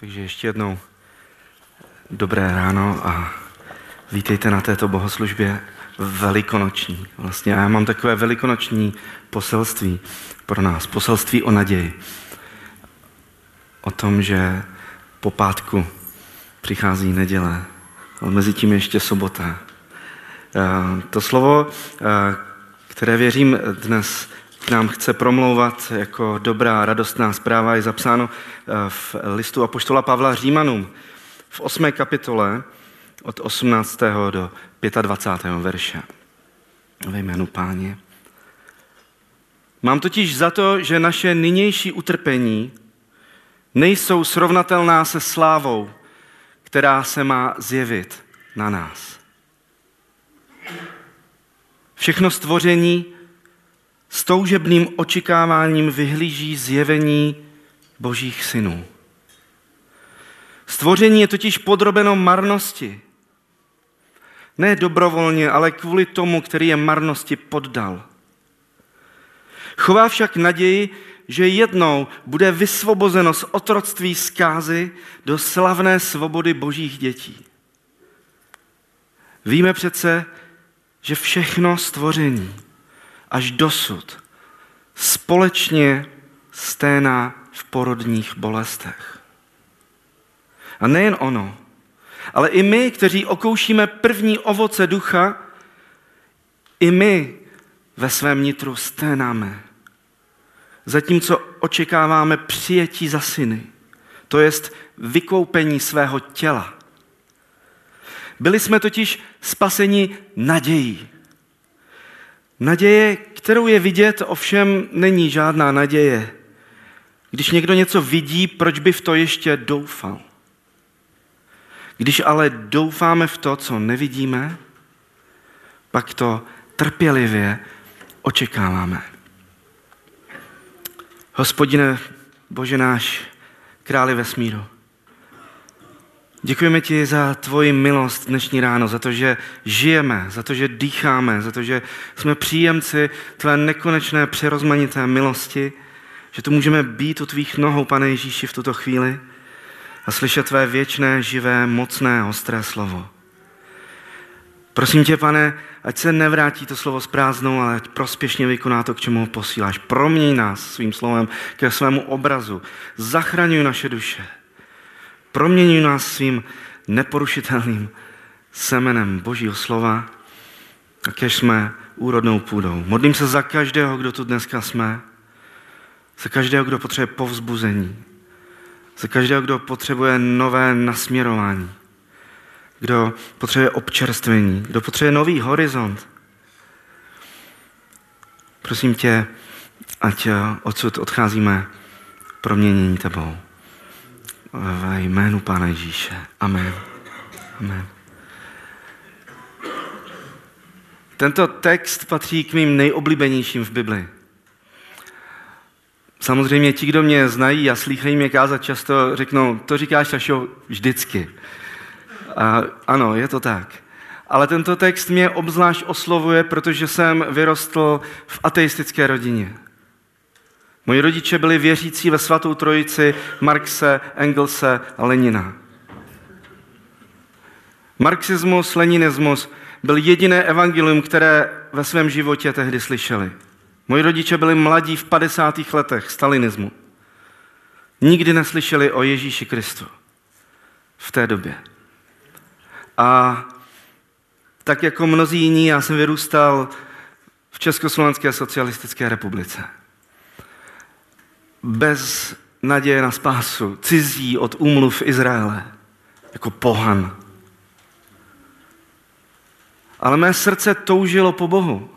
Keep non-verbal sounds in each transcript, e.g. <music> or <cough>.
Takže ještě jednou dobré ráno a vítejte na této bohoslužbě velikonoční. Vlastně já mám takové velikonoční poselství pro nás. Poselství o naději. O tom, že po pátku přichází neděle, ale mezi tím ještě sobota. Eh, to slovo, eh, které věřím dnes nám chce promlouvat jako dobrá, radostná zpráva, je zapsáno eh, v listu Apoštola Pavla Římanům v 8. kapitole od 18. do 25. verše. Ve jménu páně. Mám totiž za to, že naše nynější utrpení nejsou srovnatelná se slávou, která se má zjevit na nás. Všechno stvoření s toužebným očekáváním vyhlíží zjevení božích synů. Stvoření je totiž podrobeno marnosti. Ne dobrovolně, ale kvůli tomu, který je marnosti poddal. Chová však naději, že jednou bude vysvobozeno z otroctví zkázy do slavné svobody božích dětí. Víme přece, že všechno stvoření až dosud společně sténá v porodních bolestech. A nejen ono, ale i my, kteří okoušíme první ovoce ducha, i my ve svém nitru sténáme. Zatímco očekáváme přijetí za syny, to jest vykoupení svého těla. Byli jsme totiž spaseni nadějí. Naděje, kterou je vidět, ovšem není žádná naděje. Když někdo něco vidí, proč by v to ještě doufal? Když ale doufáme v to, co nevidíme, pak to trpělivě očekáváme. Hospodine, Bože náš, králi vesmíru, Děkujeme ti za tvoji milost dnešní ráno, za to, že žijeme, za to, že dýcháme, za to, že jsme příjemci tvé nekonečné přerozmanité milosti, že tu můžeme být u tvých nohou, pane Ježíši, v tuto chvíli a slyšet tvé věčné, živé, mocné, ostré slovo. Prosím tě, pane, ať se nevrátí to slovo s prázdnou, ale ať prospěšně vykoná to, k čemu ho posíláš. Proměň nás svým slovem ke svému obrazu. Zachraňuj naše duše. Proměňuj nás svým neporušitelným semenem Božího slova a kež jsme úrodnou půdou. Modlím se za každého, kdo tu dneska jsme, za každého, kdo potřebuje povzbuzení, za každého, kdo potřebuje nové nasměrování, kdo potřebuje občerstvení, kdo potřebuje nový horizont. Prosím tě, ať odsud odcházíme proměnění tebou. Ve jménu Pána Ježíše. Amen. Amen. Tento text patří k mým nejoblíbenějším v Bibli. Samozřejmě ti, kdo mě znají a slýchají mě kázat často, řeknou, to říkáš Sašo vždycky. A ano, je to tak. Ale tento text mě obzvlášť oslovuje, protože jsem vyrostl v ateistické rodině. Moji rodiče byli věřící ve svatou trojici Marxe, Engelse a Lenina. Marxismus, leninismus byl jediné evangelium, které ve svém životě tehdy slyšeli. Moji rodiče byli mladí v 50. letech stalinismu. Nikdy neslyšeli o Ježíši Kristu v té době. A tak jako mnozí jiní, já jsem vyrůstal v Československé socialistické republice bez naděje na spásu, cizí od úmluv Izraele, jako pohan. Ale mé srdce toužilo po Bohu.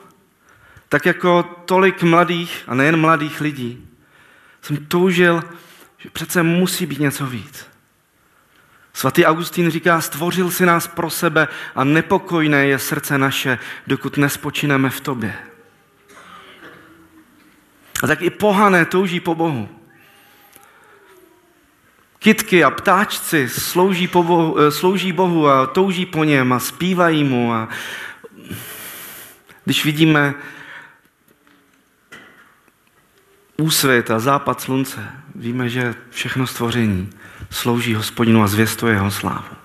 Tak jako tolik mladých, a nejen mladých lidí, jsem toužil, že přece musí být něco víc. Svatý Augustín říká, stvořil si nás pro sebe a nepokojné je srdce naše, dokud nespočineme v tobě. A tak i pohané touží po Bohu. Kytky a ptáčci slouží, po Bohu, eh, slouží Bohu a touží po něm a zpívají mu. A když vidíme úsvit a západ slunce, víme, že všechno stvoření slouží hospodinu a zvěstuje jeho slávu.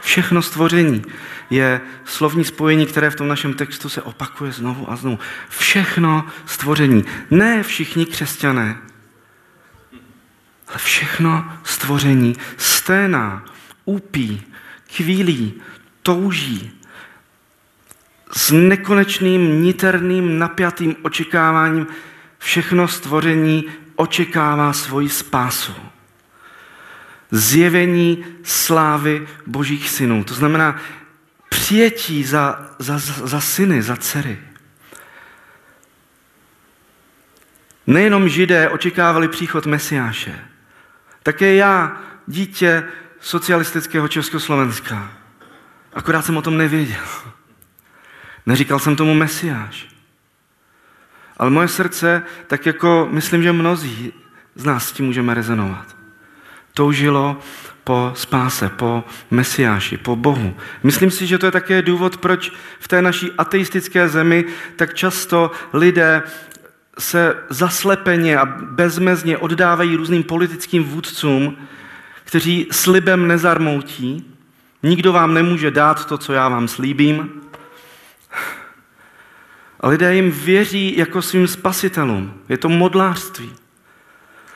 Všechno stvoření je slovní spojení, které v tom našem textu se opakuje znovu a znovu. Všechno stvoření. Ne všichni křesťané, ale všechno stvoření sténá, úpí, kvílí, touží s nekonečným, niterným, napjatým očekáváním všechno stvoření očekává svoji spásu. Zjevení slávy božích synů. To znamená přijetí za, za, za syny, za dcery. Nejenom židé očekávali příchod Mesiáše, také já, dítě socialistického Československa. Akorát jsem o tom nevěděl. Neříkal jsem tomu Mesiáš. Ale moje srdce, tak jako myslím, že mnozí z nás s tím můžeme rezonovat, toužilo po spáse, po Mesiáši, po Bohu. Myslím si, že to je také důvod, proč v té naší ateistické zemi tak často lidé se zaslepeně a bezmezně oddávají různým politickým vůdcům, kteří slibem nezarmoutí. Nikdo vám nemůže dát to, co já vám slíbím. A lidé jim věří jako svým spasitelům. Je to modlářství.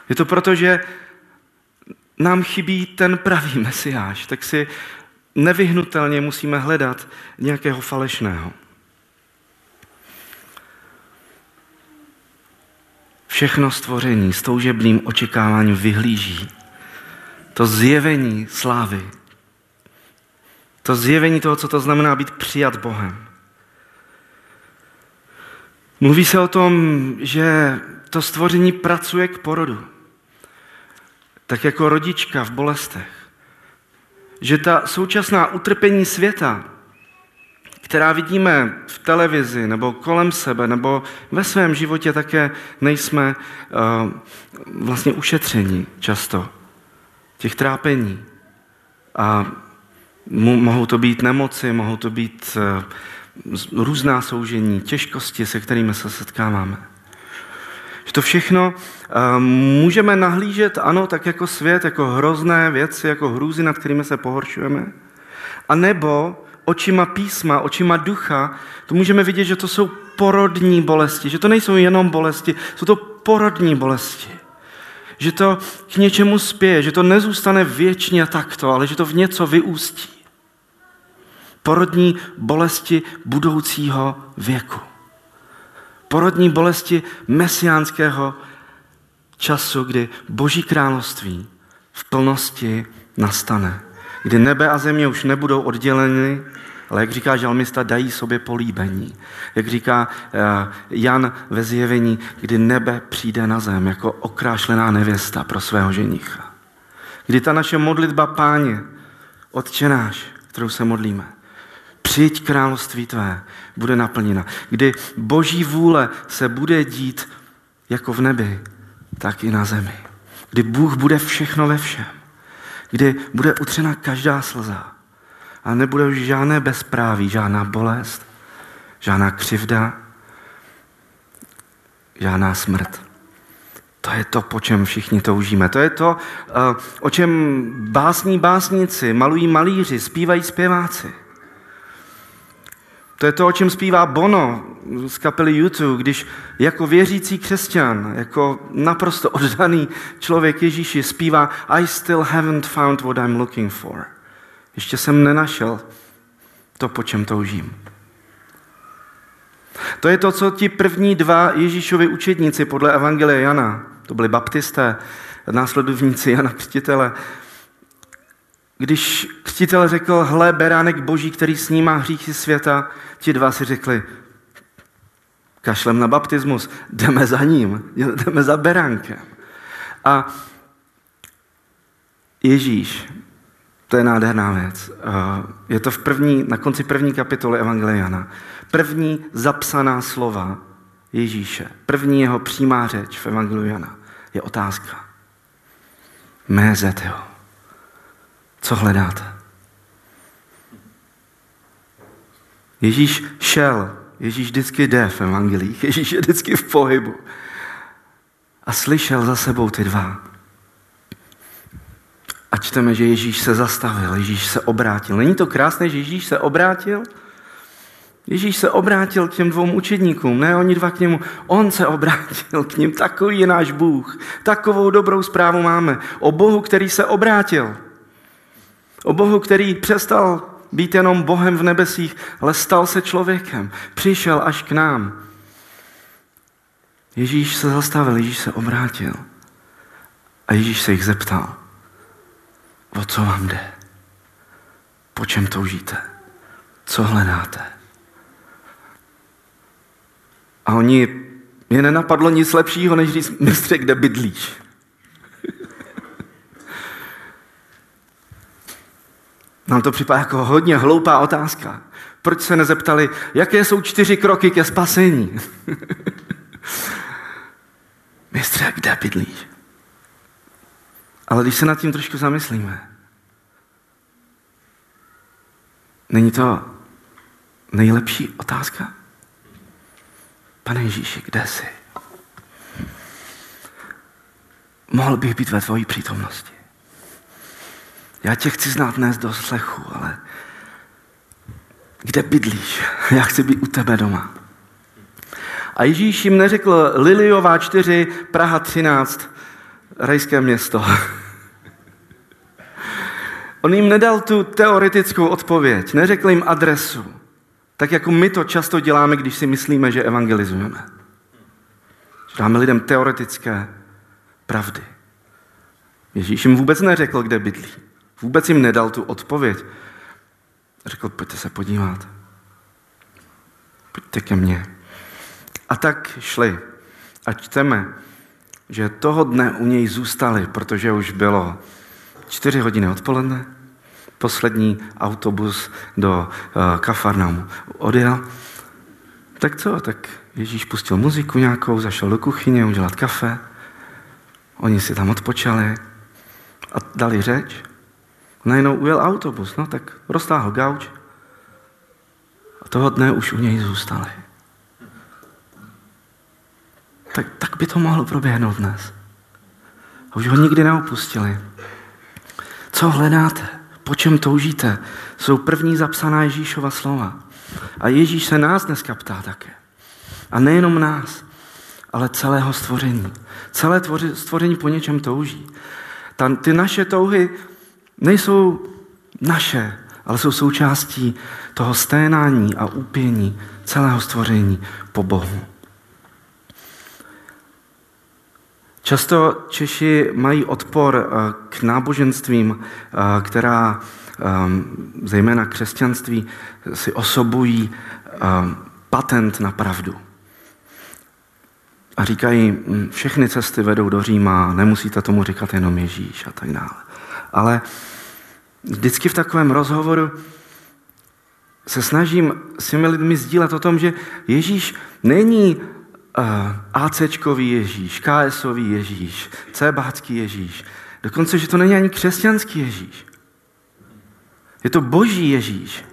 Je to proto, že nám chybí ten pravý mesiáš, tak si nevyhnutelně musíme hledat nějakého falešného. Všechno stvoření s toužebným očekáváním vyhlíží. To zjevení slávy. To zjevení toho, co to znamená být přijat Bohem. Mluví se o tom, že to stvoření pracuje k porodu. Tak jako rodička v bolestech. Že ta současná utrpení světa, která vidíme v televizi nebo kolem sebe, nebo ve svém životě také nejsme uh, vlastně ušetření často těch trápení. A mohou to být nemoci, mohou to být uh, různá soužení, těžkosti, se kterými se setkáváme. Že to všechno uh, můžeme nahlížet, ano, tak jako svět, jako hrozné věci, jako hrůzy, nad kterými se pohoršujeme. A nebo očima písma, očima ducha, to můžeme vidět, že to jsou porodní bolesti, že to nejsou jenom bolesti, jsou to porodní bolesti. Že to k něčemu spěje, že to nezůstane věčně takto, ale že to v něco vyústí. Porodní bolesti budoucího věku. Porodní bolesti mesiánského času, kdy Boží království v plnosti nastane. Kdy nebe a země už nebudou odděleny, ale jak říká žalmista, dají sobě políbení. Jak říká eh, Jan ve zjevení, kdy nebe přijde na zem jako okrášlená nevěsta pro svého ženicha. Kdy ta naše modlitba, páně, odčenáš, kterou se modlíme, přijď království tvé, bude naplněna. Kdy boží vůle se bude dít jako v nebi, tak i na zemi. Kdy Bůh bude všechno ve všem. Kdy bude utřena každá slza. A nebude už žádné bezpráví, žádná bolest, žádná křivda, žádná smrt. To je to, po čem všichni toužíme. To je to, eh, o čem básní básníci, malují malíři, zpívají zpěváci. To je to, o čem zpívá Bono z kapely YouTube, když jako věřící křesťan, jako naprosto oddaný člověk Ježíši zpívá I still haven't found what I'm looking for. Ještě jsem nenašel to, po čem toužím. To je to, co ti první dva Ježíšovi učedníci podle Evangelia Jana, to byli baptisté, následovníci Jana Křtitele, když křtitel řekl, hle, beránek boží, který snímá hříchy světa, ti dva si řekli, kašlem na baptismus, jdeme za ním, jdeme za beránkem. A Ježíš, to je nádherná věc. Je to v první, na konci první kapitoly Evangeliana. První zapsaná slova Ježíše, první jeho přímá řeč v Evangeliu Jana je otázka. Mé zeteo. Co hledáte? Ježíš šel, Ježíš vždycky jde v evangelích, <laughs> Ježíš je vždycky v pohybu. A slyšel za sebou ty dva. čteme, že Ježíš se zastavil, Ježíš se obrátil. Není to krásné, že Ježíš se obrátil? Ježíš se obrátil k těm dvou učedníkům, ne oni dva k němu. On se obrátil k ním. Takový je náš Bůh. Takovou dobrou zprávu máme. O Bohu, který se obrátil. O Bohu, který přestal být jenom Bohem v nebesích, ale stal se člověkem. Přišel až k nám. Ježíš se zastavil, Ježíš se obrátil. A Ježíš se jich zeptal, o co vám jde? Po čem toužíte? Co hledáte? A oni, mě nenapadlo nic lepšího, než říct, <laughs> mistře, kde bydlíš? Nám to připadá jako hodně hloupá otázka. Proč se nezeptali, jaké jsou čtyři kroky ke spasení? <laughs> Mistře, kde bydlíš? Ale když se nad tím trošku zamyslíme, není to nejlepší otázka? Pane Ježíši, kde jsi? Mohl bych být ve tvojí přítomnosti. Já tě chci znát dnes do slechu, ale kde bydlíš? <laughs> Já chci být u tebe doma. A Ježíš jim neřekl Liliová 4, Praha 13, rajské město. <laughs> On jim nedal tu teoretickou odpověď, neřekl jim adresu, tak jako my to často děláme, když si myslíme, že evangelizujeme. Dáme lidem teoretické pravdy. Ježíš jim vůbec neřekl, kde bydlí. Vůbec jim nedal tu odpověď. Řekl, pojďte se podívat. Pojďte ke mně. A tak šli. A čteme, že toho dne u něj zůstali, protože už bylo čtyři hodiny odpoledne, poslední autobus do uh, Kafarnaumu odjel. Tak co, tak Ježíš pustil muziku nějakou, zašel do kuchyně udělat kafe, oni si tam odpočali a dali řeč. Najednou ujel autobus, no tak roztáhl gauč a toho dne už u něj zůstali. Tak, tak by to mohlo proběhnout dnes. A už ho nikdy neopustili. Co hledáte? Po čem toužíte? Jsou první zapsaná Ježíšova slova. A Ježíš se nás dneska ptá také. A nejenom nás, ale celého stvoření. Celé stvoření po něčem touží. Ta, ty naše touhy nejsou naše, ale jsou součástí toho sténání a úpění celého stvoření po Bohu. Často Češi mají odpor eh, k náboženstvím, eh, která ehm, zejména křesťanství si osobují ehm, patent na pravdu. A říkají, hm, všechny cesty vedou do Říma, nemusíte tomu říkat jenom Ježíš a tak dále. Ale vždycky v takovém rozhovoru se snažím s těmi lidmi sdílet o tom, že Ježíš není ACčkový Ježíš, KSový Ježíš, CBácký Ježíš. Dokonce, že to není ani křesťanský Ježíš. Je to boží Ježíš.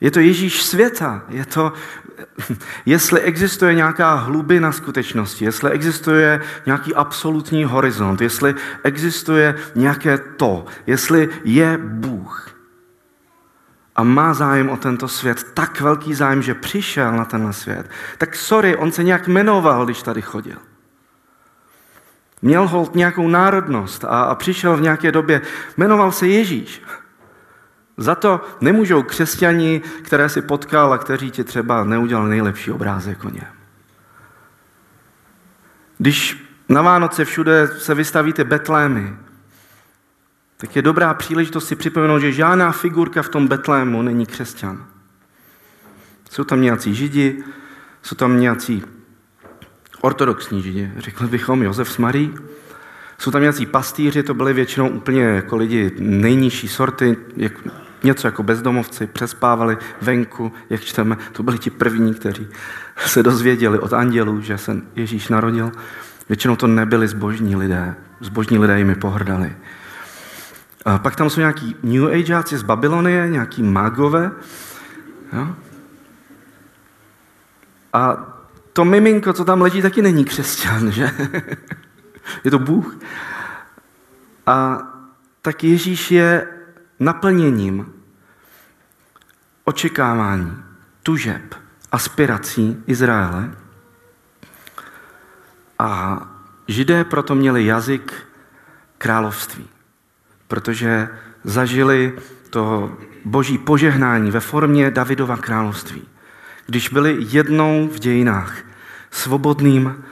Je to Ježíš světa. Je to, jestli existuje nějaká hlubina skutečnosti, jestli existuje nějaký absolutní horizont, jestli existuje nějaké to, jestli je Bůh, a má zájem o tento svět, tak velký zájem, že přišel na tenhle svět, tak sorry, on se nějak jmenoval, když tady chodil. Měl hold nějakou národnost a, a přišel v nějaké době, jmenoval se Ježíš. Za to nemůžou křesťani, které si potkal a kteří ti třeba neudělali nejlepší obrázek o něm. Když na Vánoce všude se vystavíte betlémy, tak je dobrá příležitost si připomenout, že žádná figurka v tom Betlému není křesťan. Jsou tam nějací židi, jsou tam nějací ortodoxní židi, řekli bychom Josef s Marí. Jsou tam nějací pastýři, to byly většinou úplně jako lidi nejnižší sorty, jak, něco jako bezdomovci, přespávali venku, jak čteme. To byli ti první, kteří se dozvěděli od andělů, že se Ježíš narodil. Většinou to nebyli zbožní lidé. Zbožní lidé jimi pohrdali. A pak tam jsou nějaký New Ageáci z Babylonie, nějaký magové. Jo? A to miminko, co tam leží, taky není křesťan, že? <laughs> Je to Bůh. A tak Ježíš je naplněním očekávání, tužeb, aspirací Izraele. A židé proto měli jazyk království, protože zažili to boží požehnání ve formě Davidova království. Když byli jednou v dějinách svobodným,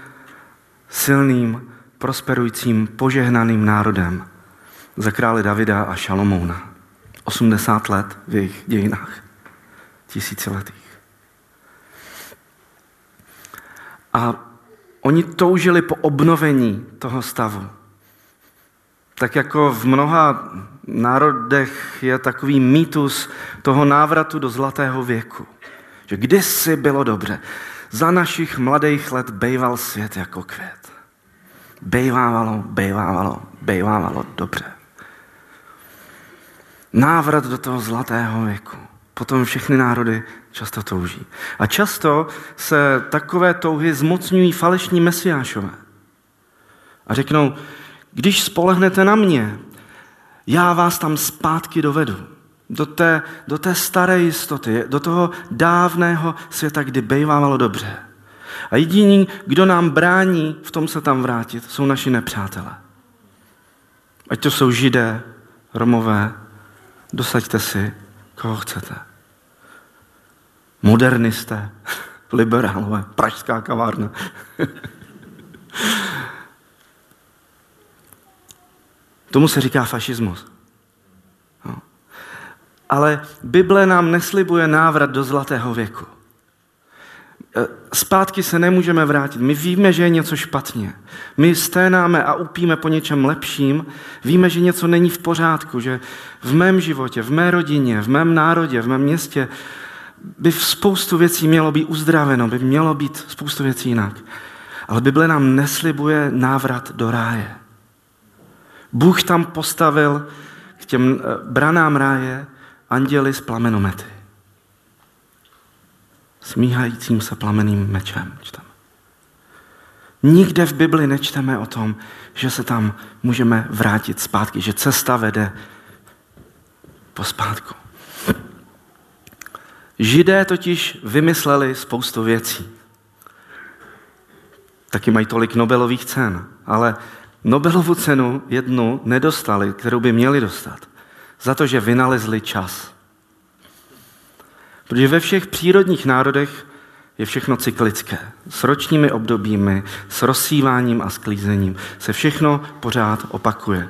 silným, prosperujícím, požehnaným národem za krále Davida a Šalomouna. 80 let v jejich dějinách. Tisíciletých. A oni toužili po obnovení toho stavu. Tak jako v mnoha národech je takový mýtus toho návratu do zlatého věku. Že kdysi bylo dobře. Za našich mladých let bejval svět jako květ. Bejvávalo, bejvávalo, bejvávalo dobře. Návrat do toho zlatého věku. Potom všechny národy často touží. A často se takové touhy zmocňují falešní mesiášové. A řeknou, když spolehnete na mě, já vás tam zpátky dovedu. Do té, do té staré jistoty, do toho dávného světa, kdy bejvávalo dobře. A jediní, kdo nám brání v tom se tam vrátit, jsou naši nepřátelé. Ať to jsou židé, romové, dosaďte si, koho chcete. Modernisté, <laughs> liberálové, pražská kavárna. <laughs> Tomu se říká fašismus. No. Ale Bible nám neslibuje návrat do zlatého věku. E, zpátky se nemůžeme vrátit. My víme, že je něco špatně. My sténáme a upíme po něčem lepším. Víme, že něco není v pořádku, že v mém životě, v mé rodině, v mém národě, v mém městě by spoustu věcí mělo být uzdraveno, by mělo být spoustu věcí jinak. Ale Bible nám neslibuje návrat do ráje. Bůh tam postavil k těm eh, branám ráje anděli s plamenomety. Smíhajícím se plameným mečem. Čteme. Nikde v Bibli nečteme o tom, že se tam můžeme vrátit zpátky, že cesta vede po zpátku. Židé totiž vymysleli spoustu věcí. Taky mají tolik Nobelových cen, ale Nobelovu cenu jednu nedostali, kterou by měli dostat, za to, že vynalezli čas. Protože ve všech přírodních národech je všechno cyklické. S ročními obdobími, s rozsíváním a sklízením se všechno pořád opakuje.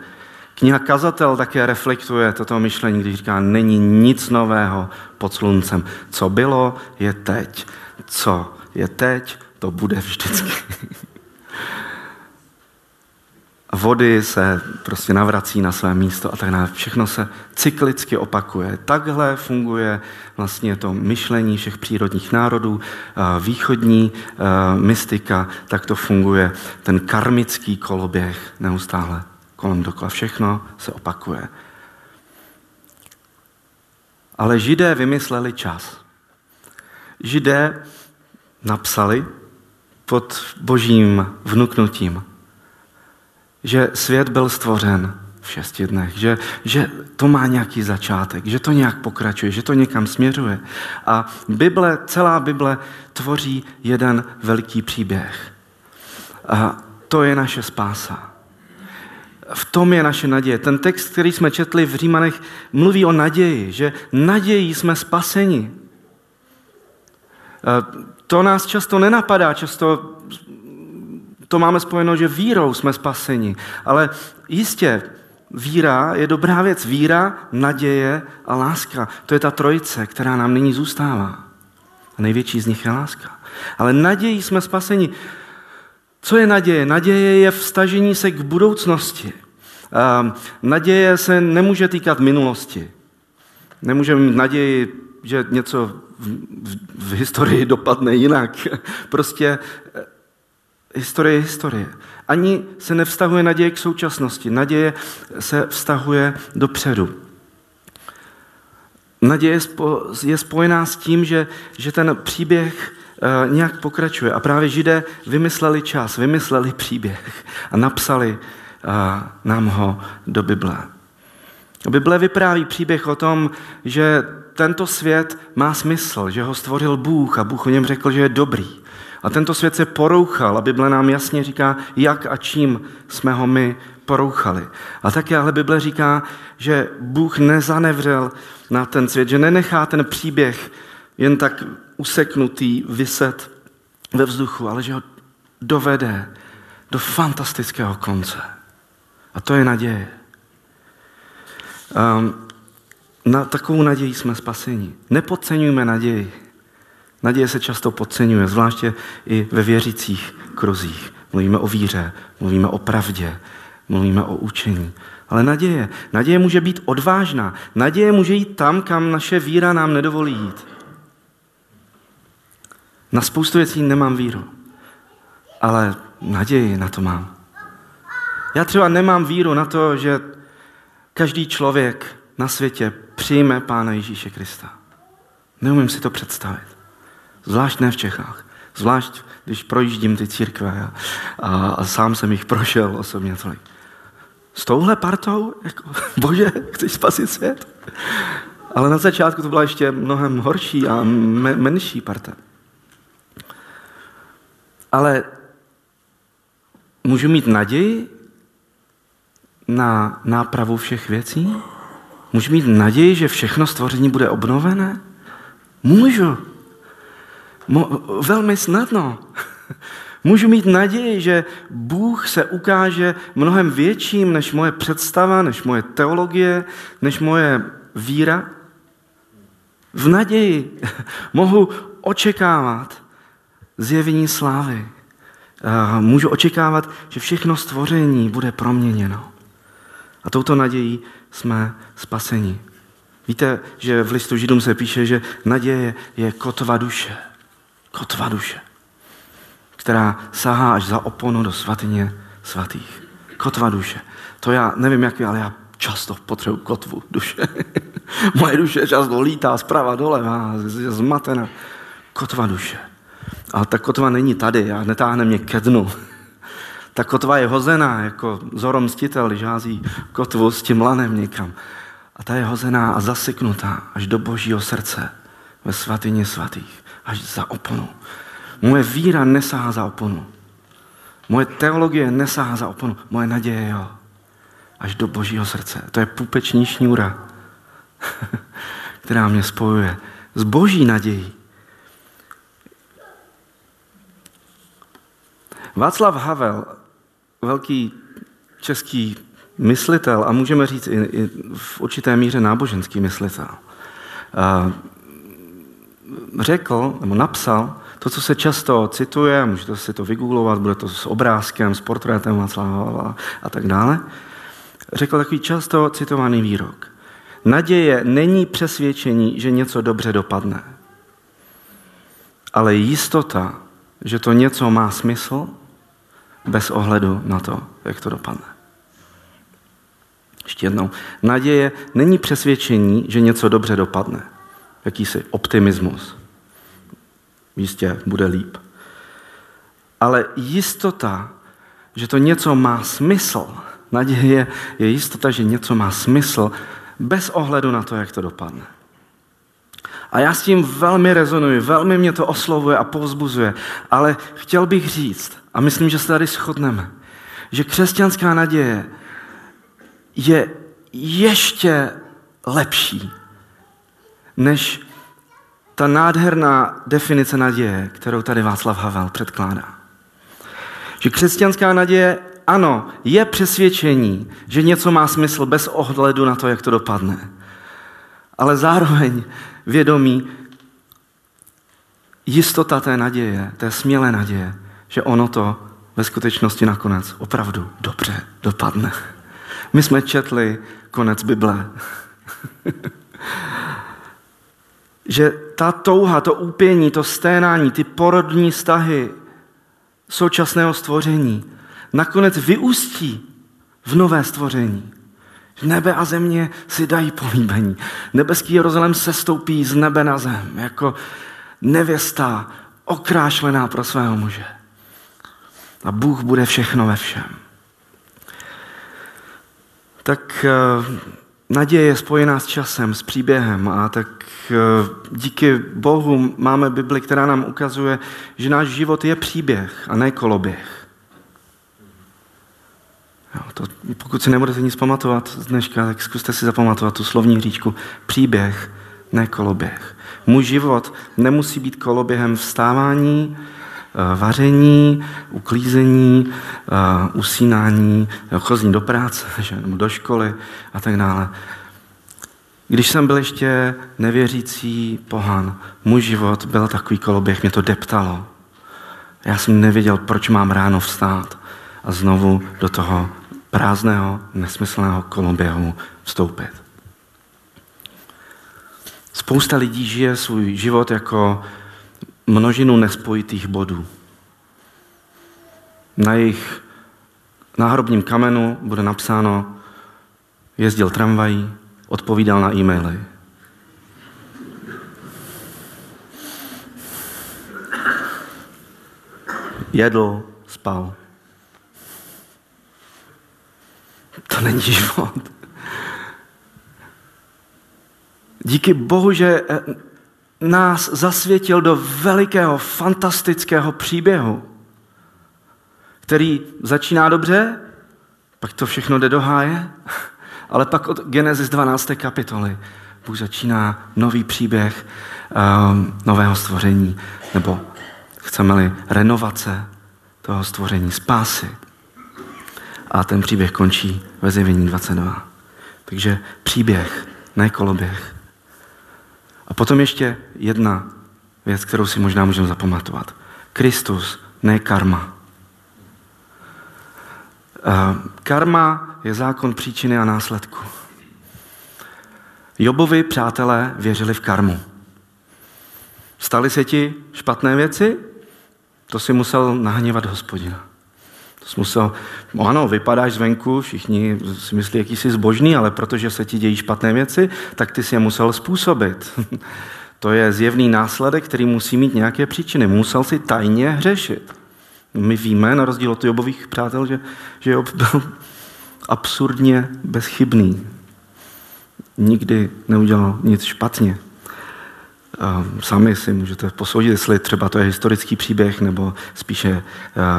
Kniha Kazatel také reflektuje toto myšlení, když říká, není nic nového pod sluncem. Co bylo, je teď. Co je teď, to bude vždycky. <laughs> vody se prostě navrací na své místo a tak dále. Všechno se cyklicky opakuje. Takhle funguje vlastně to myšlení všech přírodních národů, východní mystika, tak to funguje ten karmický koloběh neustále kolem dokola. Všechno se opakuje. Ale židé vymysleli čas. Židé napsali pod božím vnuknutím že svět byl stvořen v šesti dnech, že, že to má nějaký začátek, že to nějak pokračuje, že to někam směřuje. A Bible, celá Bible tvoří jeden velký příběh. A to je naše spása. V tom je naše naděje. Ten text, který jsme četli v Římanech, mluví o naději, že naději jsme spaseni. To nás často nenapadá, často to máme spojeno, že vírou jsme spaseni. Ale jistě, víra je dobrá věc. Víra, naděje a láska. To je ta trojice, která nám nyní zůstává. A největší z nich je láska. Ale naději jsme spaseni. Co je naděje? Naděje je vstažení se k budoucnosti. Naděje se nemůže týkat minulosti. Nemůžeme mít naději, že něco v, v, v historii dopadne jinak. <laughs> Prostě Historie je historie. Ani se nevztahuje naděje k současnosti. Naděje se vztahuje dopředu. Naděje je spojená s tím, že, že ten příběh eh, nějak pokračuje. A právě židé vymysleli čas, vymysleli příběh a napsali eh, nám ho do Bible. Bible vypráví příběh o tom, že tento svět má smysl, že ho stvořil Bůh a Bůh o něm řekl, že je dobrý. A tento svět se porouchal a Bible nám jasně říká, jak a čím jsme ho my porouchali. A také ale Bible říká, že Bůh nezanevřel na ten svět, že nenechá ten příběh jen tak useknutý vyset ve vzduchu, ale že ho dovede do fantastického konce. A to je naděje. Um, na takovou naději jsme spaseni. Nepodceňujme naději. Naděje se často podceňuje, zvláště i ve věřících kruzích. Mluvíme o víře, mluvíme o pravdě, mluvíme o učení. Ale naděje, naděje může být odvážná. Naděje může jít tam, kam naše víra nám nedovolí jít. Na spoustu věcí nemám víru, ale naději na to mám. Já třeba nemám víru na to, že každý člověk na světě přijme Pána Ježíše Krista. Neumím si to představit. Zvlášť ne v Čechách. Zvlášť, když projíždím ty církve a, a, sám jsem jich prošel osobně tolik. S touhle partou? Jako, <laughs> bože, chceš spasit svět? Ale na začátku to byla ještě mnohem horší a me, menší parta. Ale můžu mít naději na nápravu všech věcí? Můžu mít naději, že všechno stvoření bude obnovené? Můžu. Mo- velmi snadno. Můžu mít naději, že Bůh se ukáže mnohem větším než moje představa, než moje teologie, než moje víra. V naději mohu očekávat zjevení slávy. Můžu očekávat, že všechno stvoření bude proměněno. A touto nadějí jsme spaseni. Víte, že v listu Židům se píše, že naděje je kotva duše. Kotva duše, která sahá až za oponu do svatyně svatých. Kotva duše. To já nevím, jak je, ale já často potřebuji kotvu duše. <laughs> Moje duše často lítá zprava doleva, je zmatena. Kotva duše. Ale ta kotva není tady a netáhne mě ke dnu. <laughs> Ta kotva je hozená, jako zorom mstitel, když hází kotvu s tím lanem někam. A ta je hozená a zaseknutá až do božího srdce ve svatyni svatých, až za oponu. Moje víra nesahá za oponu. Moje teologie nesahá za oponu. Moje naděje, jo. Až do božího srdce. To je pupeční šňůra, <laughs> která mě spojuje s boží nadějí. Václav Havel, velký český myslitel a můžeme říct i v určité míře náboženský myslitel, řekl nebo napsal to, co se často cituje, můžete si to vygooglovat, bude to s obrázkem, s portrétem a tak dále, řekl takový často citovaný výrok. Naděje není přesvědčení, že něco dobře dopadne, ale jistota, že to něco má smysl bez ohledu na to, jak to dopadne. Ještě jednou. Naděje není přesvědčení, že něco dobře dopadne. Jakýsi optimismus. Jistě bude líp. Ale jistota, že to něco má smysl. Naděje je jistota, že něco má smysl bez ohledu na to, jak to dopadne. A já s tím velmi rezonuji, velmi mě to oslovuje a povzbuzuje, ale chtěl bych říct, a myslím, že se tady shodneme, že křesťanská naděje je ještě lepší než ta nádherná definice naděje, kterou tady Václav Havel předkládá. Že křesťanská naděje, ano, je přesvědčení, že něco má smysl bez ohledu na to, jak to dopadne. Ale zároveň vědomí jistota té naděje, té smělé naděje, že ono to ve skutečnosti nakonec opravdu dobře dopadne. My jsme četli konec Bible. <laughs> že ta touha, to úpění, to sténání, ty porodní stahy současného stvoření nakonec vyústí v nové stvoření. Nebe a země si dají políbení. Nebeský Jeruzalém se stoupí z nebe na zem, jako nevěsta okrášlená pro svého muže. A Bůh bude všechno ve všem. Tak eh, naděje je spojená s časem, s příběhem a tak eh, díky Bohu máme Bibli, která nám ukazuje, že náš život je příběh a ne koloběh. Jo, to, pokud si nebudete nic pamatovat z dneška, tak zkuste si zapamatovat tu slovní říčku. Příběh, ne koloběh. Můj život nemusí být koloběhem vstávání, vaření, uklízení, eh, usínání, chození do práce, <laughs> nebo do školy a tak dále. Když jsem byl ještě nevěřící pohan, můj život byl takový koloběh, mě to deptalo. Já jsem nevěděl, proč mám ráno vstát a znovu do toho prázdného, nesmyslného koloběhu vstoupit. Spousta lidí žije svůj život jako množinu nespojitých bodů. Na jejich náhrobním kamenu bude napsáno, jezdil tramvají, odpovídal na e-maily. Jedl, spal. To není život. Díky Bohu, že eh, nás zasvětil do velikého, fantastického příběhu, který začíná dobře, pak to všechno jde do háje, <laughs> ale pak od Genesis 12. kapitoly Bůh začíná nový příběh um, nového stvoření, nebo chceme-li renovace toho stvoření, spásy. A ten příběh končí ve zjevení 22. Takže příběh, ne koloběh. A potom ještě jedna věc, kterou si možná můžeme zapamatovat. Kristus, ne karma. Karma je zákon příčiny a následku. Jobovi přátelé věřili v karmu. Staly se ti špatné věci? To si musel nahněvat hospodina. To jsi musel, no ano, vypadáš zvenku, všichni si myslí, jaký jsi zbožný, ale protože se ti dějí špatné věci, tak ty si je musel způsobit. <laughs> To je zjevný následek, který musí mít nějaké příčiny. Musel si tajně hřešit. My víme, na rozdíl od Jobových přátel, že, že Job byl <laughs> absurdně bezchybný. Nikdy neudělal nic špatně. Sami si můžete posoudit, jestli třeba to je historický příběh nebo spíše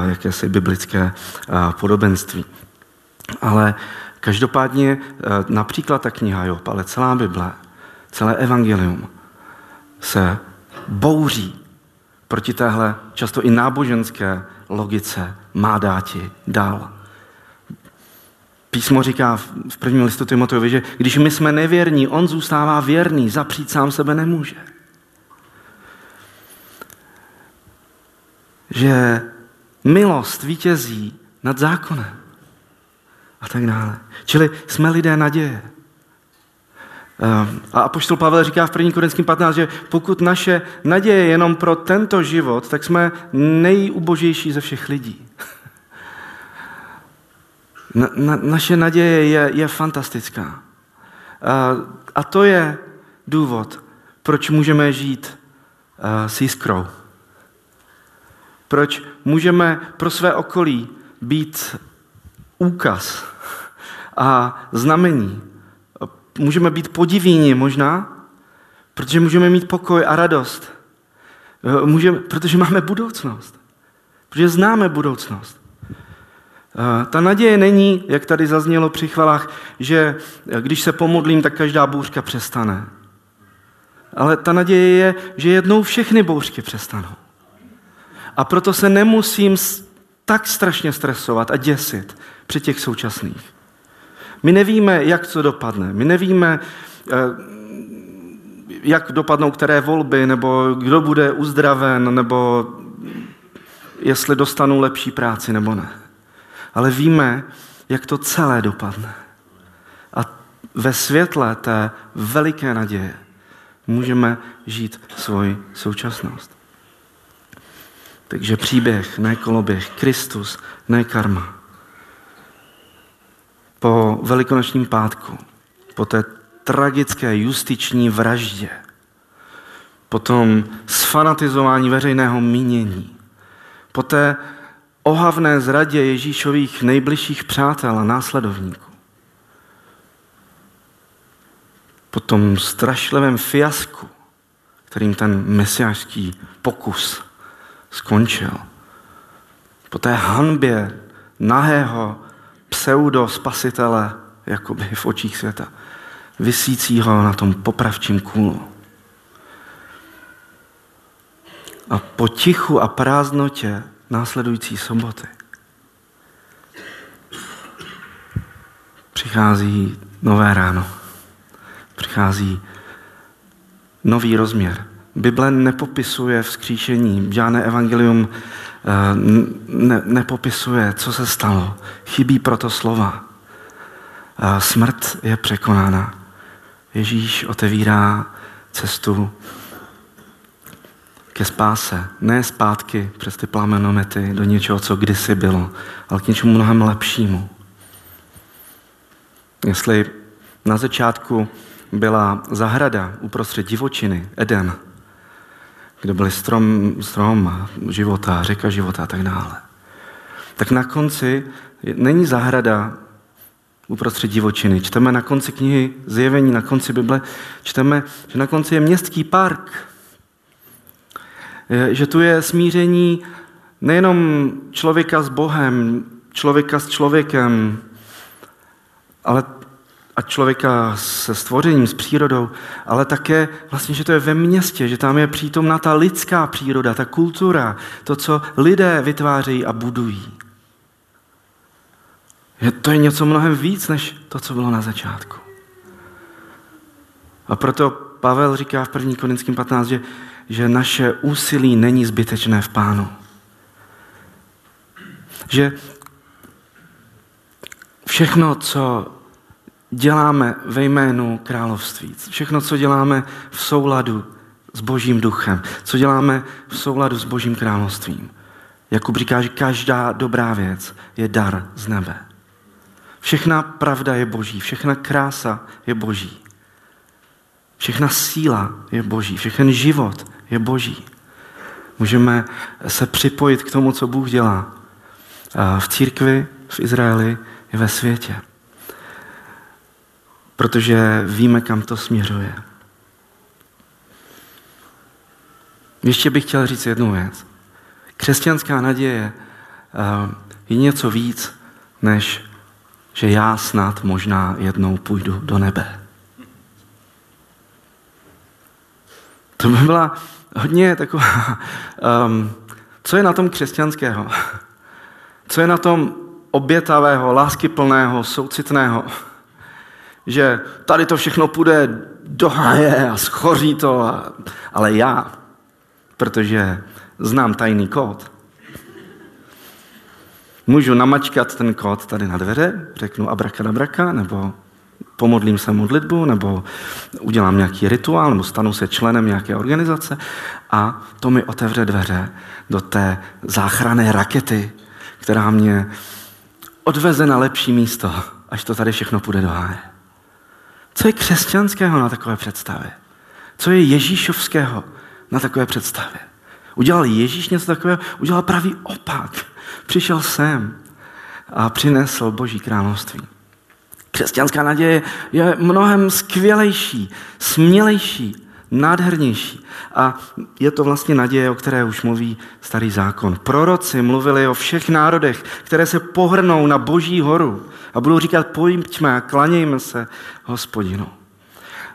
jakési biblické podobenství. Ale každopádně například ta kniha Job, ale celá Bible, celé evangelium se bouří proti téhle často i náboženské logice má dáti dál. Písmo říká v prvním listu Timoteovi, že když my jsme nevěrní, on zůstává věrný, zapřít sám sebe nemůže. Že milost vítězí nad zákonem a tak dále. Čili jsme lidé naděje. Ehm, a apoštol Pavel říká v 1. Korinským 15, že pokud naše naděje je jenom pro tento život, tak jsme nejubožejší ze všech lidí. <laughs> Na, na, naše naděje je, je fantastická. A, a to je důvod, proč můžeme žít uh, s jiskrou. Proč můžeme pro své okolí být úkaz a znamení můžeme být podivíni možná, protože můžeme mít pokoj a radost. Můžeme, protože máme budoucnost. Protože známe budoucnost. Eh, ta naděje není, jak tady zaznělo při chvalách, že když se pomodlím, tak každá bouřka přestane. Ale ta naděje je, že jednou všechny bouřky přestanou. A proto se nemusím tak strašně stresovat a děsit při těch současných. My nevíme, jak co dopadne. My nevíme, eh, jak dopadnou které volby, nebo kdo bude uzdraven, nebo jestli dostanu lepší práci nebo ne. Ale víme, jak to celé dopadne. A ve světle té veliké naděje můžeme žít svoji současnost. Takže příběh, ne koloběh, Kristus, ne karma po velikonočním pátku, po té tragické justiční vraždě, po tom sfanatizování veřejného mínění, po té ohavné zradě Ježíšových nejbližších přátel a následovníků. po tom strašlivém fiasku, kterým ten mesiářský pokus skončil, po té hanbě nahého pseudo spasitele, jakoby v očích světa, vysícího na tom popravčím kůlu. A po tichu a prázdnotě následující soboty přichází nové ráno. Přichází nový rozměr. Bible nepopisuje vzkříšení, žádné evangelium ne, nepopisuje, co se stalo. Chybí proto slova. Eh, smrt je překonána. Ježíš otevírá cestu ke spáse. Ne zpátky přes ty plamenomety do něčeho, co kdysi bylo, ale k něčemu mnohem lepšímu. Jestli na začátku byla zahrada uprostřed divočiny, Eden, kde byly strom, strom života, řeka života a tak dále, tak na konci není zahrada uprostřed divočiny. Čteme na konci knihy Zjevení, na konci Bible, čteme, že na konci je městský park. Že tu je smíření nejenom člověka s Bohem, člověka s člověkem, ale a člověka se stvořením, s přírodou, ale také vlastně, že to je ve městě, že tam je přítomná ta lidská příroda, ta kultura, to, co lidé vytvářejí a budují. Že to je něco mnohem víc, než to, co bylo na začátku. A proto Pavel říká v 1. Korinském 15, že, že naše úsilí není zbytečné v pánu. Že všechno, co děláme ve jménu království, všechno, co děláme v souladu s Božím duchem, co děláme v souladu s Božím královstvím. Jakub říká, že každá dobrá věc je dar z nebe. Všechna pravda je boží, všechna krása je boží. Všechna síla je boží, všechen život je boží. Můžeme se připojit k tomu, co Bůh dělá v církvi, v Izraeli i ve světě. Protože víme, kam to směřuje. Ještě bych chtěl říct jednu věc. Křesťanská naděje je něco víc, než že já snad možná jednou půjdu do nebe. To by byla hodně taková... Um, co je na tom křesťanského? Co je na tom obětavého, láskyplného, soucitného? Že tady to všechno půjde do háje a schoří to, a, ale já, protože znám tajný kód, Můžu namačkat ten kód tady na dveře, řeknu abrakadabraka, nebo pomodlím se modlitbu, nebo udělám nějaký rituál, nebo stanu se členem nějaké organizace a to mi otevře dveře do té záchranné rakety, která mě odveze na lepší místo, až to tady všechno půjde do háje. Co je křesťanského na takové představě? Co je ježíšovského na takové představě? Udělal Ježíš něco takového? Udělal pravý opak. Přišel sem a přinesl Boží království. Křesťanská naděje je mnohem skvělejší, smělejší, nádhernější. A je to vlastně naděje, o které už mluví starý zákon. Proroci mluvili o všech národech, které se pohrnou na Boží horu a budou říkat, pojďme klanějme se hospodinu.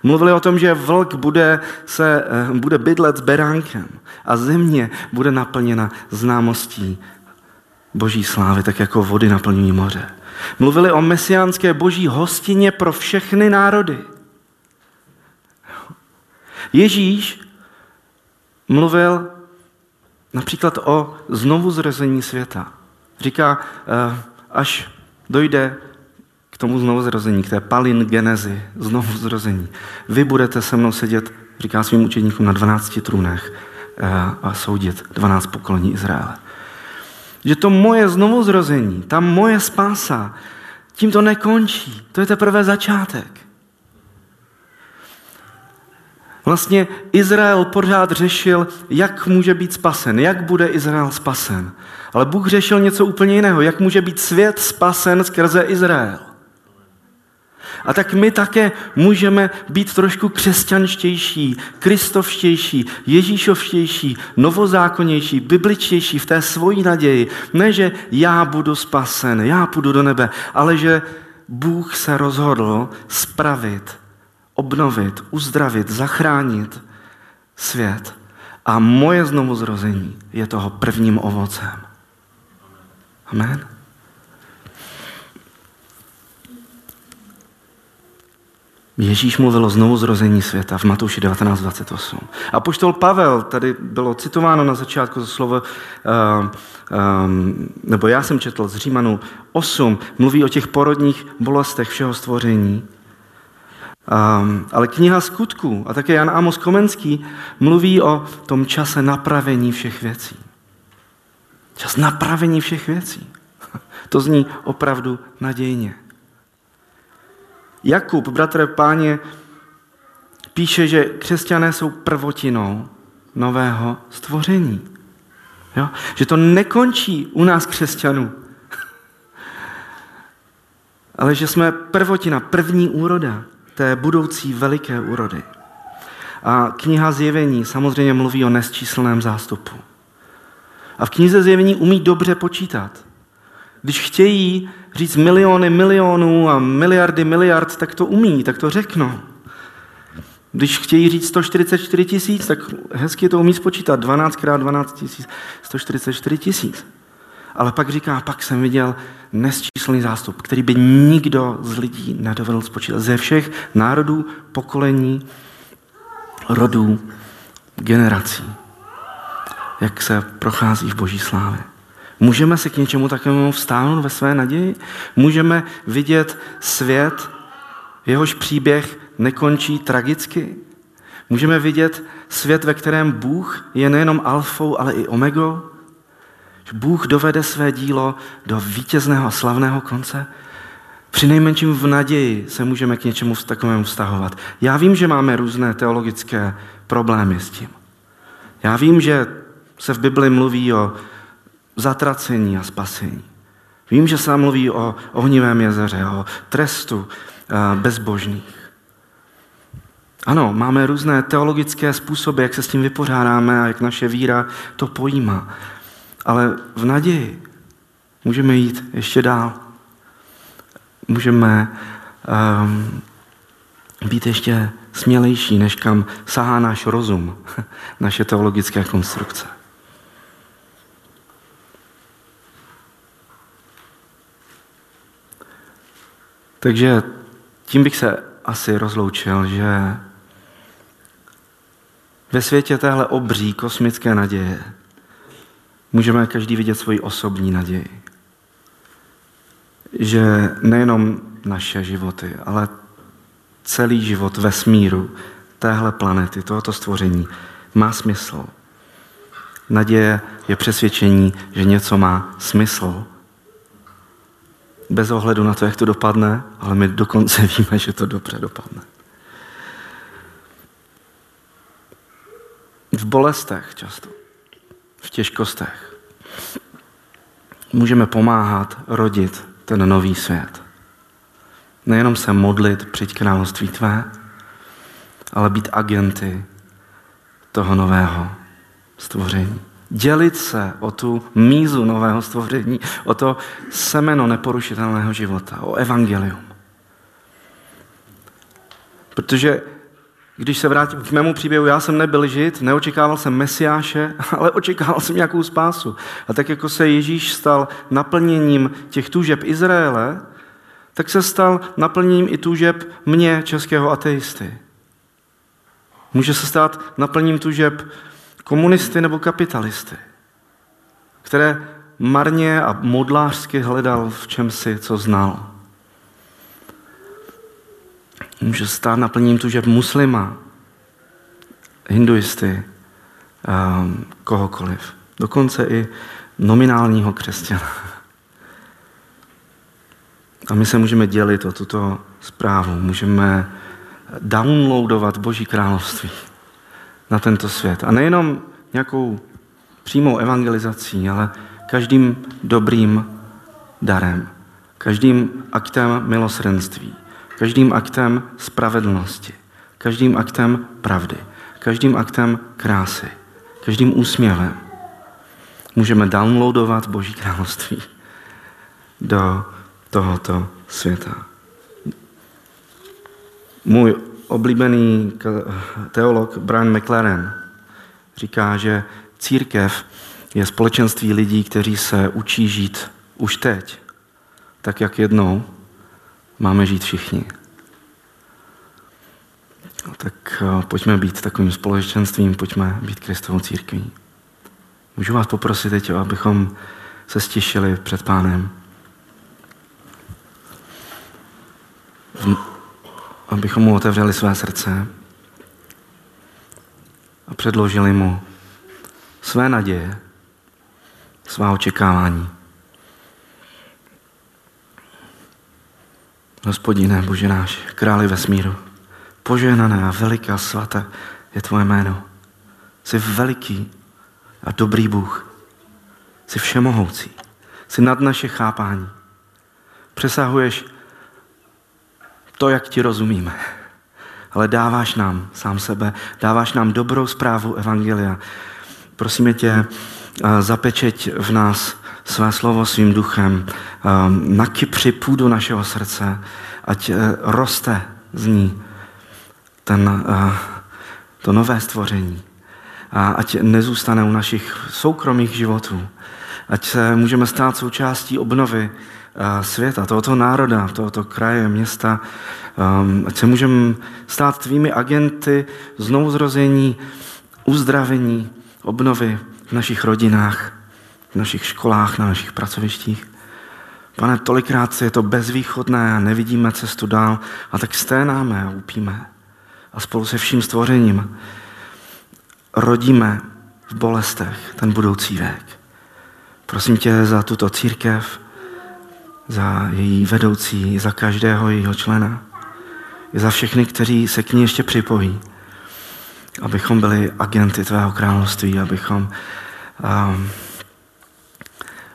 Mluvili o tom, že vlk bude, se, eh, bude bydlet s beránkem a země bude naplněna známostí boží slávy, tak jako vody naplňují moře. Mluvili o mesiánské boží hostině pro všechny národy. Ježíš mluvil například o znovuzrození světa. Říká, eh, až dojde k tomu znovuzrození, k té palin genezi, znovuzrození. Vy budete se mnou sedět, říká svým učeníkům, na 12 trůnech eh, a soudit 12 pokolení Izraele. Že to moje znovuzrození, ta moje spása, tím to nekončí. To je teprve začátek. Vlastně Izrael pořád řešil, jak může být spasen, jak bude Izrael spasen. Ale Bůh řešil něco úplně jiného, jak může být svět spasen skrze Izrael. A tak my také můžeme být trošku křesťanštější, kristovštější, ježíšovštější, novozákonnější, bibličtější v té svojí naději. Ne, že já budu spasen, já půjdu do nebe, ale že Bůh se rozhodl spravit, obnovit, uzdravit, zachránit svět. A moje znovuzrození je toho prvním ovocem. Amen. Ježíš mluvil o znovu zrození světa v Matouši 19.28. A poštol Pavel, tady bylo citováno na začátku to slovo, uh, um, nebo já jsem četl z Římanu 8, mluví o těch porodních bolestech všeho stvoření. Um, ale kniha skutků a také Jan Amos Komenský mluví o tom čase napravení všech věcí. Čas napravení všech věcí. <laughs> To zní opravdu nadějně. Jakub, bratr páně, píše, že křesťané jsou prvotinou nového stvoření. Jo? Že to nekončí u nás křesťanů, <laughs> ale že jsme prvotina, první úroda té budoucí veliké úrody. A kniha Zjevení samozřejmě mluví o nesčíslném zástupu. A v knize Zjevení umí dobře počítat. Když chtějí říct miliony milionů a miliardy miliard, tak to umí, tak to řeknou. Když chtějí říct 144 tisíc, tak hezky to umí spočítat. 12 krát 12 tisíc, 144 tisíc. Ale pak říká, pak jsem viděl nesčíslný zástup, který by nikdo z lidí nedovedl spočítat. Ze všech národů, pokolení, rodů, generací. Jak se prochází v boží slávě. Můžeme se k něčemu takovému vstáhnout ve své naději? Můžeme vidět svět, jehož příběh nekončí tragicky? Můžeme vidět svět, ve kterém Bůh je nejenom alfou, ale i omegou? Bůh dovede své dílo do vítězného a slavného konce? Při nejmenším v naději se můžeme k něčemu takovému vztahovat. Já vím, že máme různé teologické problémy s tím. Já vím, že se v Bibli mluví o zatracení a spasení. Vím, že se mluví o ohnivém jezeře, o trestu eh, bezbožných. Ano, máme různé teologické způsoby, jak se s tím vypořádáme a jak naše víra to pojímá. Ale v naději můžeme jít ještě dál. Můžeme um, být ještě smělejší, než kam sahá náš rozum, <laughs> naše teologické konstrukce. Takže tím bych se asi rozloučil, že ve světě téhle obří kosmické naděje můžeme každý vidět svoji osobní naději. Že nejenom naše životy, ale celý život vesmíru téhle planety, tohoto stvoření má smysl. Naděje je přesvědčení, že něco má smysl bez ohledu na to, jak to dopadne, ale my dokonce <laughs> víme, že to dobře dopadne. V bolestech často, v těžkostech můžeme pomáhat rodit ten nový svět. Nejenom se modlit, přijď království tvé, ale být agenty toho nového stvoření dělit se o tu mízu nového stvoření, o to semeno neporušitelného života, o evangelium. Protože když se vrátím k mému příběhu, já jsem nebyl žid, neočekával jsem Mesiáše, <laughs> ale očekával jsem nějakou spásu. A tak jako se Ježíš stal naplněním těch tužeb Izraele, tak se stal naplněním i tužeb mě, českého ateisty. Může se stát naplněním tužeb komunisty nebo kapitalisty, které marně a modlářsky hledal v čem si, co znal. Může stát naplním že muslima, hinduisty, um, kohokoliv. Dokonce i nominálního křesťana. A my se můžeme dělit o tuto zprávu. Můžeme downloadovat Boží království na tento svět. A nejenom nějakou přímou evangelizací, ale každým dobrým darem, každým aktem milosrdenství, každým aktem spravedlnosti, každým aktem pravdy, každým aktem krásy, každým úsměvem. Můžeme downloadovat Boží království do tohoto světa. Můj oblíbený teolog Brian McLaren říká, že církev je společenství lidí, kteří se učí žít už teď, tak jak jednou máme žít všichni. No, tak eh, pojďme být takovým společenstvím, pojďme být Kristovou církví. Můžu vás poprosit teď, abychom se stišili před pánem. Abychom mu otevřeli své srdce a předložili mu své naděje, svá očekávání. Hospodine, Bože náš, králi vesmíru, požehnané a veliká svaté je tvoje jméno. Jsi veliký a dobrý Bůh. Jsi všemohoucí. Jsi nad naše chápání. Přesahuješ to, jak ti rozumíme. Ale dáváš nám sám sebe, dáváš nám dobrou zprávu Evangelia. Prosíme tě, zapečeť v nás své slovo svým duchem, nakypři půdu našeho srdce, ať e, roste z ní ten, to nové stvoření. A ať nezůstane u našich soukromých životů. Ať se můžeme stát součástí obnovy světa, tohoto národa, tohoto kraje, města. Ať se můžeme stát tvými agenty znovu zrození, uzdravení, obnovy v našich rodinách, v našich školách, na našich pracovištích. Pane, tolikrát je to bezvýchodné a nevidíme cestu dál a tak sténáme a upíme. A spolu se vším stvořením rodíme v bolestech ten budoucí věk. Prosím tě za tuto církev, za její vedoucí, za každého jejího člena, i za všechny, kteří se k ní ještě připojí abychom byli agenty tvého království, abychom um,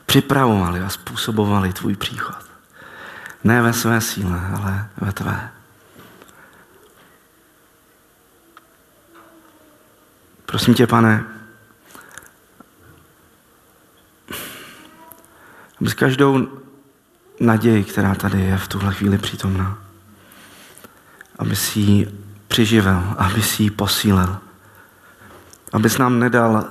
připravovali a způsobovali tvůj příchod. Ne ve své síle, ale ve tvé. Prosím tě, pane, aby s každou naději, která tady je v tuhle chvíli přítomná, aby si ji přiživel, aby si ji posílil. Abys nám nedal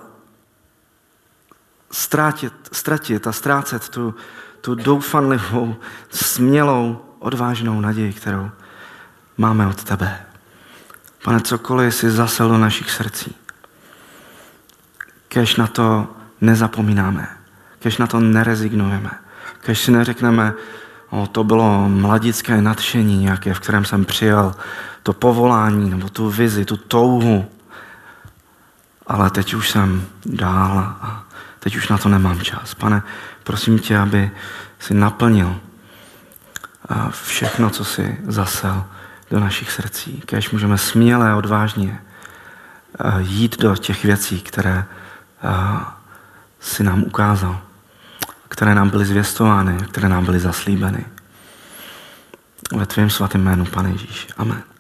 ztratit, ztratit a ztrácet tu, tu doufanlivou, smělou, odvážnou naději, kterou máme od tebe. Pane, cokoliv jsi zasel do našich srdcí, kež na to nezapomínáme, kež na to nerezignujeme, kež si neřekneme, o, to bylo mladické nadšení nějaké, v kterém jsem přijal to povolání nebo tu vizi, tu touhu. Ale teď už jsem dál a teď už na to nemám čas. Pane, prosím tě, aby si naplnil všechno, co si zasel do našich srdcí. Kež můžeme směle a odvážně jít do těch věcí, které si nám ukázal, které nám byly zvěstovány, které nám byly zaslíbeny. Ve tvém svatém jménu, pane Ježíš. Amen.